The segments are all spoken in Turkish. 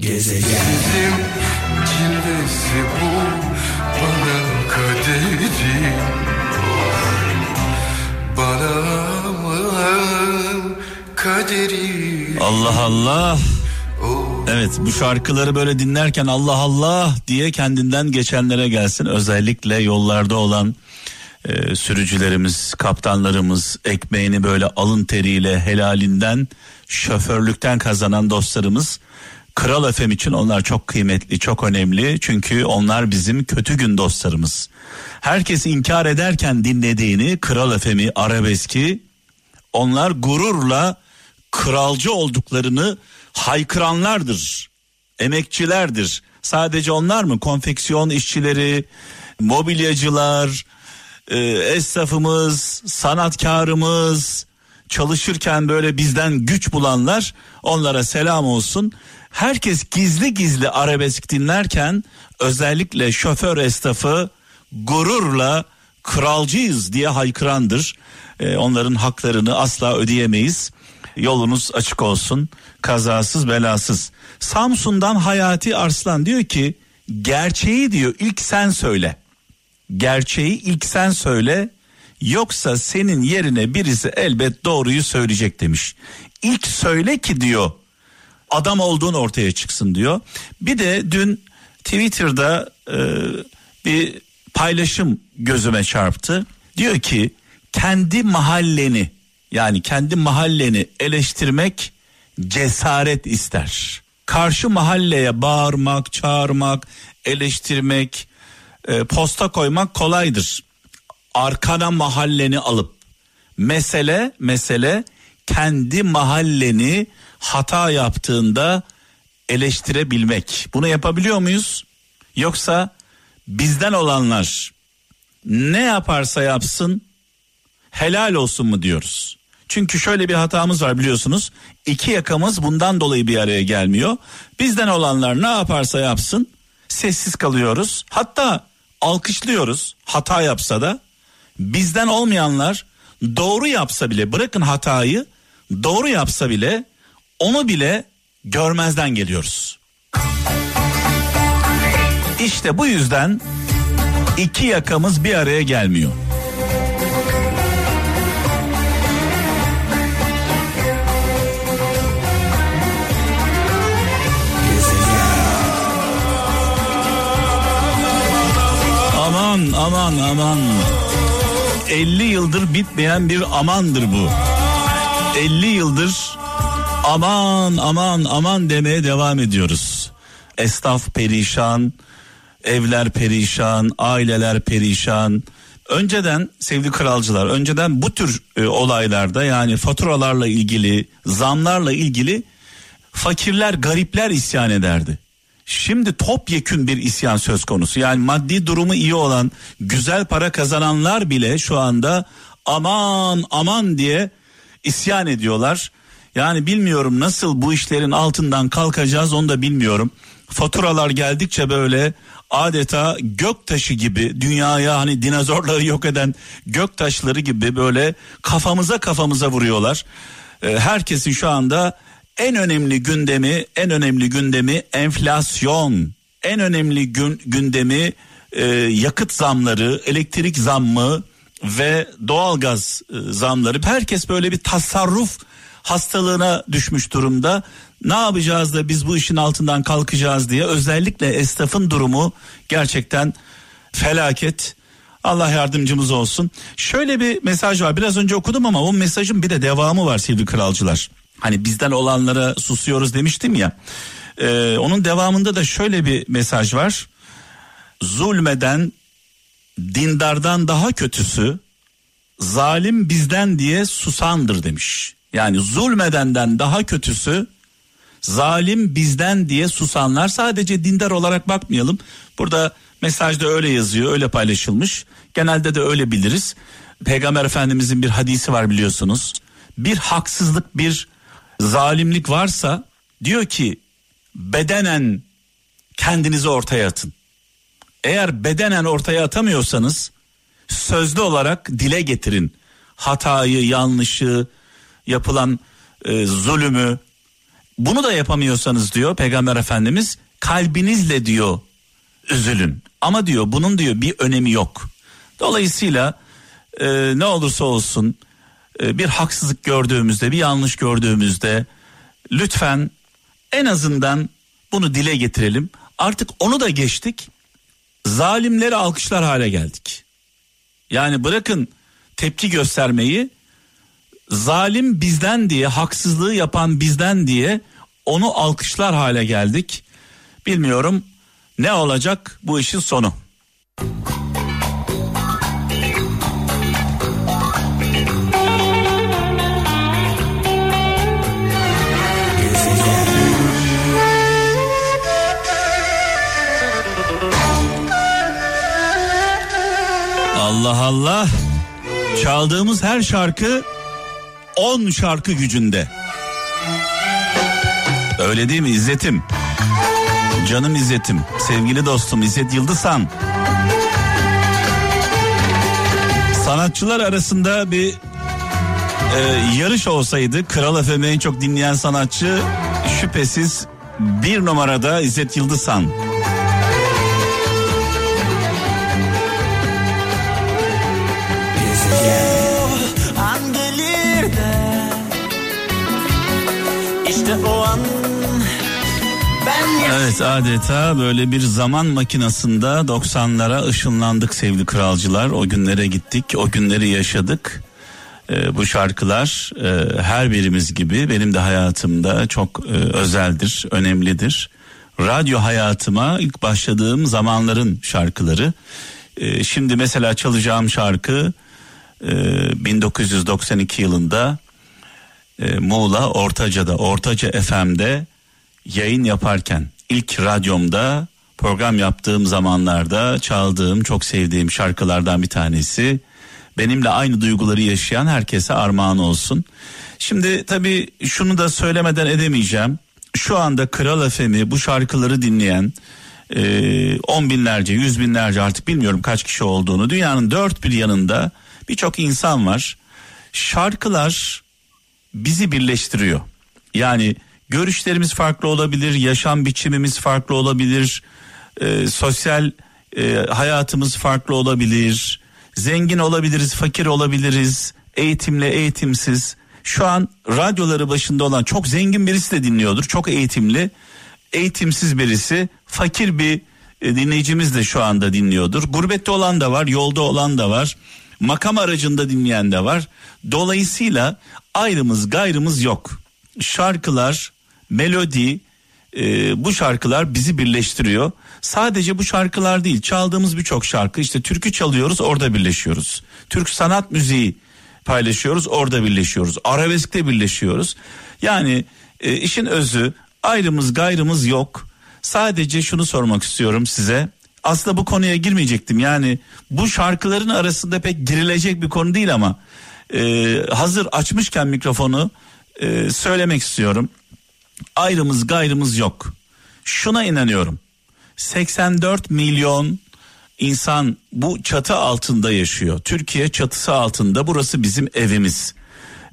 Gezegen cilvesi bu bana kaderi Bana kaderi Allah Allah. Evet bu şarkıları böyle dinlerken Allah Allah diye kendinden geçenlere gelsin. Özellikle yollarda olan e, sürücülerimiz, kaptanlarımız, ekmeğini böyle alın teriyle helalinden şoförlükten kazanan dostlarımız Kral FM için onlar çok kıymetli, çok önemli. Çünkü onlar bizim kötü gün dostlarımız. Herkes inkar ederken dinlediğini Kral FM'i, arabeski onlar gururla kralcı olduklarını haykıranlardır. Emekçilerdir. Sadece onlar mı? Konfeksiyon işçileri, mobilyacılar, e, esnafımız, sanatkarımız, çalışırken böyle bizden güç bulanlar onlara selam olsun. Herkes gizli gizli arabesk dinlerken özellikle şoför esnafı gururla kralcıyız diye haykırandır. Ee, onların haklarını asla ödeyemeyiz. Yolunuz açık olsun. Kazasız belasız. Samsun'dan Hayati Arslan diyor ki gerçeği diyor ilk sen söyle. Gerçeği ilk sen söyle. Yoksa senin yerine birisi elbet doğruyu söyleyecek demiş. İlk söyle ki diyor adam olduğun ortaya çıksın diyor. Bir de dün Twitter'da e, bir paylaşım gözüme çarptı. Diyor ki kendi mahalleni yani kendi mahalleni eleştirmek cesaret ister. Karşı mahalleye bağırmak, çağırmak, eleştirmek, e, posta koymak kolaydır. Arkana mahalleni alıp mesele mesele kendi mahalleni hata yaptığında eleştirebilmek. Bunu yapabiliyor muyuz? Yoksa bizden olanlar ne yaparsa yapsın helal olsun mu diyoruz? Çünkü şöyle bir hatamız var biliyorsunuz. İki yakamız bundan dolayı bir araya gelmiyor. Bizden olanlar ne yaparsa yapsın sessiz kalıyoruz. Hatta alkışlıyoruz hata yapsa da. Bizden olmayanlar doğru yapsa bile bırakın hatayı doğru yapsa bile onu bile görmezden geliyoruz. İşte bu yüzden iki yakamız bir araya gelmiyor. Aman aman aman. 50 yıldır bitmeyen bir amandır bu. 50 yıldır aman aman aman demeye devam ediyoruz. Esnaf perişan, evler perişan, aileler perişan. Önceden sevgili kralcılar, önceden bu tür e, olaylarda yani faturalarla ilgili, zamlarla ilgili fakirler, garipler isyan ederdi. Şimdi topyekün bir isyan söz konusu. Yani maddi durumu iyi olan, güzel para kazananlar bile şu anda aman aman diye isyan ediyorlar. Yani bilmiyorum nasıl bu işlerin altından kalkacağız onu da bilmiyorum. Faturalar geldikçe böyle adeta gök taşı gibi dünyaya hani dinozorları yok eden gök taşları gibi böyle kafamıza kafamıza vuruyorlar. Ee, herkesin şu anda en önemli gündemi en önemli gündemi enflasyon. En önemli gün, gündemi e, yakıt zamları, elektrik zammı ve doğalgaz e, zamları. Herkes böyle bir tasarruf hastalığına düşmüş durumda. Ne yapacağız da biz bu işin altından kalkacağız diye özellikle esnafın durumu gerçekten felaket. Allah yardımcımız olsun. Şöyle bir mesaj var. Biraz önce okudum ama o mesajın bir de devamı var sevgili kralcılar. Hani bizden olanlara susuyoruz demiştim ya. Ee, onun devamında da şöyle bir mesaj var. Zulmeden dindardan daha kötüsü zalim bizden diye susandır demiş. Yani zulmedenden daha kötüsü zalim bizden diye susanlar sadece dindar olarak bakmayalım. Burada mesajda öyle yazıyor öyle paylaşılmış. Genelde de öyle biliriz. Peygamber Efendimizin bir hadisi var biliyorsunuz. Bir haksızlık bir zalimlik varsa diyor ki bedenen kendinizi ortaya atın. Eğer bedenen ortaya atamıyorsanız sözlü olarak dile getirin. Hatayı, yanlışı, yapılan e, zulümü Bunu da yapamıyorsanız diyor Peygamber Efendimiz kalbinizle diyor üzülün. Ama diyor bunun diyor bir önemi yok. Dolayısıyla e, ne olursa olsun e, bir haksızlık gördüğümüzde bir yanlış gördüğümüzde lütfen en azından bunu dile getirelim. Artık onu da geçtik. Zalimleri alkışlar hale geldik. Yani bırakın tepki göstermeyi zalim bizden diye haksızlığı yapan bizden diye onu alkışlar hale geldik. Bilmiyorum ne olacak bu işin sonu. Allah Allah. Çaldığımız her şarkı 10 şarkı gücünde. Öyle değil mi İzzet'im? Canım İzzet'im, sevgili dostum İzzet Yıldızhan. Sanatçılar arasında bir e, yarış olsaydı Kral en çok dinleyen sanatçı şüphesiz bir numarada İzzet Yıldızhan. Evet adeta böyle bir zaman makinasında 90'lara ışınlandık sevgili kralcılar. O günlere gittik, o günleri yaşadık. Ee, bu şarkılar e, her birimiz gibi benim de hayatımda çok e, özeldir, önemlidir. Radyo hayatıma ilk başladığım zamanların şarkıları. E, şimdi mesela çalacağım şarkı e, 1992 yılında e, Muğla Ortaca'da, Ortaca FM'de yayın yaparken ilk radyomda program yaptığım zamanlarda çaldığım çok sevdiğim şarkılardan bir tanesi. Benimle aynı duyguları yaşayan herkese armağan olsun. Şimdi tabii şunu da söylemeden edemeyeceğim. Şu anda Kral FM'i bu şarkıları dinleyen e, on binlerce, yüz binlerce artık bilmiyorum kaç kişi olduğunu dünyanın dört bir yanında birçok insan var. Şarkılar bizi birleştiriyor. Yani görüşlerimiz farklı olabilir, yaşam biçimimiz farklı olabilir, e, sosyal e, hayatımız farklı olabilir, zengin olabiliriz, fakir olabiliriz, eğitimli, eğitimsiz. Şu an radyoları başında olan çok zengin birisi de dinliyordur, çok eğitimli, eğitimsiz birisi, fakir bir e, dinleyicimiz de şu anda dinliyordur. Gurbette olan da var, yolda olan da var, makam aracında dinleyen de var. Dolayısıyla ayrımız gayrımız yok. Şarkılar, melodi, e, bu şarkılar bizi birleştiriyor. Sadece bu şarkılar değil, çaldığımız birçok şarkı işte türkü çalıyoruz, orada birleşiyoruz. Türk sanat müziği paylaşıyoruz, orada birleşiyoruz. Arabeskte birleşiyoruz. Yani e, işin özü ayrımız gayrımız yok. Sadece şunu sormak istiyorum size. Aslında bu konuya girmeyecektim. Yani bu şarkıların arasında pek girilecek bir konu değil ama e, hazır açmışken mikrofonu e, söylemek istiyorum. Ayrımız gayrımız yok. Şuna inanıyorum. 84 milyon insan bu çatı altında yaşıyor. Türkiye çatısı altında. Burası bizim evimiz.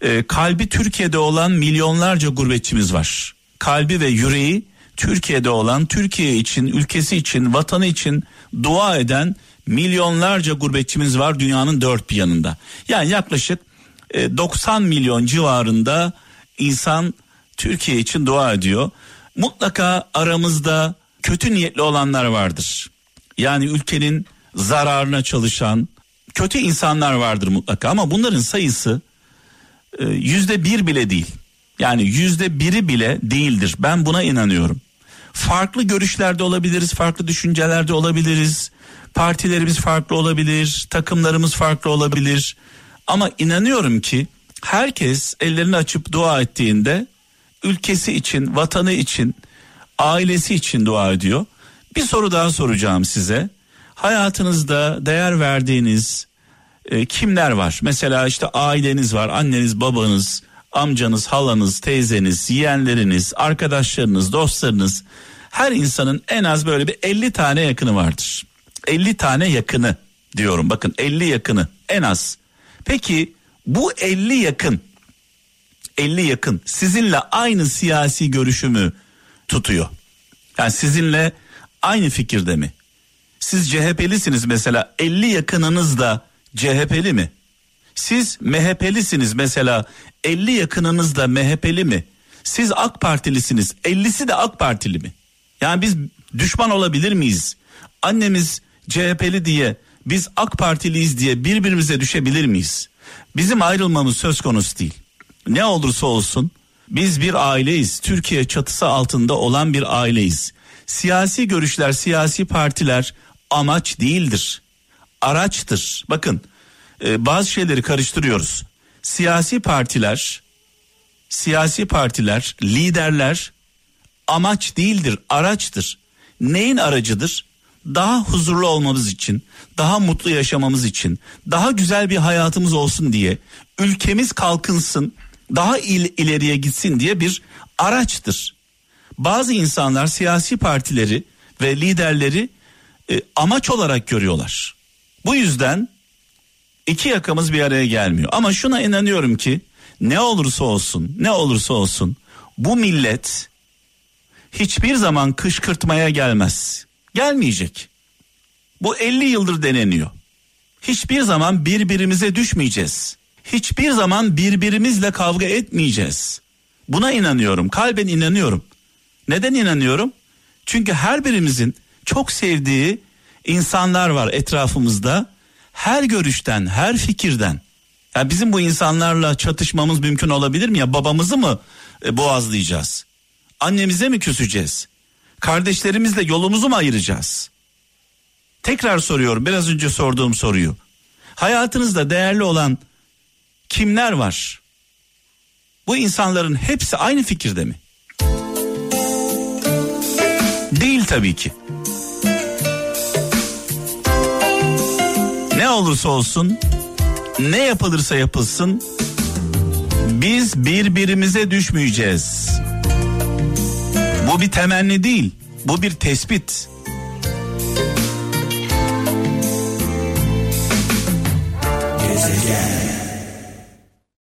E, kalbi Türkiye'de olan milyonlarca gurbetçimiz var. Kalbi ve yüreği Türkiye'de olan, Türkiye için, ülkesi için, vatanı için dua eden milyonlarca gurbetçimiz var dünyanın dört bir yanında. Yani yaklaşık e, 90 milyon civarında insan Türkiye için dua ediyor. Mutlaka aramızda kötü niyetli olanlar vardır. Yani ülkenin zararına çalışan kötü insanlar vardır mutlaka ama bunların sayısı e, yüzde bir bile değil. Yani yüzde biri bile değildir. Ben buna inanıyorum. Farklı görüşlerde olabiliriz, farklı düşüncelerde olabiliriz. Partilerimiz farklı olabilir, takımlarımız farklı olabilir. Ama inanıyorum ki herkes ellerini açıp dua ettiğinde ülkesi için, vatanı için, ailesi için dua ediyor. Bir soru daha soracağım size. Hayatınızda değer verdiğiniz e, kimler var? Mesela işte aileniz var, anneniz, babanız, amcanız, halanız, teyzeniz, yeğenleriniz, arkadaşlarınız, dostlarınız. Her insanın en az böyle bir 50 tane yakını vardır. 50 tane yakını diyorum. Bakın 50 yakını en az. Peki bu 50 yakın 50 yakın sizinle aynı siyasi görüşümü tutuyor. Yani sizinle aynı fikirde mi? Siz CHP'lisiniz mesela 50 yakınınız da CHP'li mi? Siz MHP'lisiniz mesela 50 yakınınız da MHP'li mi? Siz AK Partilisiniz 50'si de AK Partili mi? Yani biz düşman olabilir miyiz? Annemiz CHP'li diye biz AK Partiliyiz diye birbirimize düşebilir miyiz? Bizim ayrılmamız söz konusu değil. Ne olursa olsun biz bir aileyiz. Türkiye çatısı altında olan bir aileyiz. Siyasi görüşler, siyasi partiler amaç değildir. Araçtır. Bakın e, bazı şeyleri karıştırıyoruz. Siyasi partiler, siyasi partiler, liderler amaç değildir, araçtır. Neyin aracıdır? Daha huzurlu olmamız için, daha mutlu yaşamamız için, daha güzel bir hayatımız olsun diye, ülkemiz kalkınsın, daha il, ileriye gitsin diye bir araçtır. Bazı insanlar siyasi partileri ve liderleri e, amaç olarak görüyorlar. Bu yüzden iki yakamız bir araya gelmiyor. Ama şuna inanıyorum ki ne olursa olsun, ne olursa olsun bu millet hiçbir zaman kışkırtmaya gelmez. Gelmeyecek. Bu 50 yıldır deneniyor. Hiçbir zaman birbirimize düşmeyeceğiz. Hiçbir zaman birbirimizle kavga etmeyeceğiz. Buna inanıyorum. Kalben inanıyorum. Neden inanıyorum? Çünkü her birimizin çok sevdiği insanlar var etrafımızda. Her görüşten, her fikirden. Ya bizim bu insanlarla çatışmamız mümkün olabilir mi ya? Babamızı mı e, boğazlayacağız? Annemize mi küseceğiz? Kardeşlerimizle yolumuzu mu ayıracağız? Tekrar soruyorum biraz önce sorduğum soruyu. Hayatınızda değerli olan kimler var? Bu insanların hepsi aynı fikirde mi? Değil tabii ki. Ne olursa olsun, ne yapılırsa yapılsın biz birbirimize düşmeyeceğiz. Bu bir temenni değil, bu bir tespit. Gezegen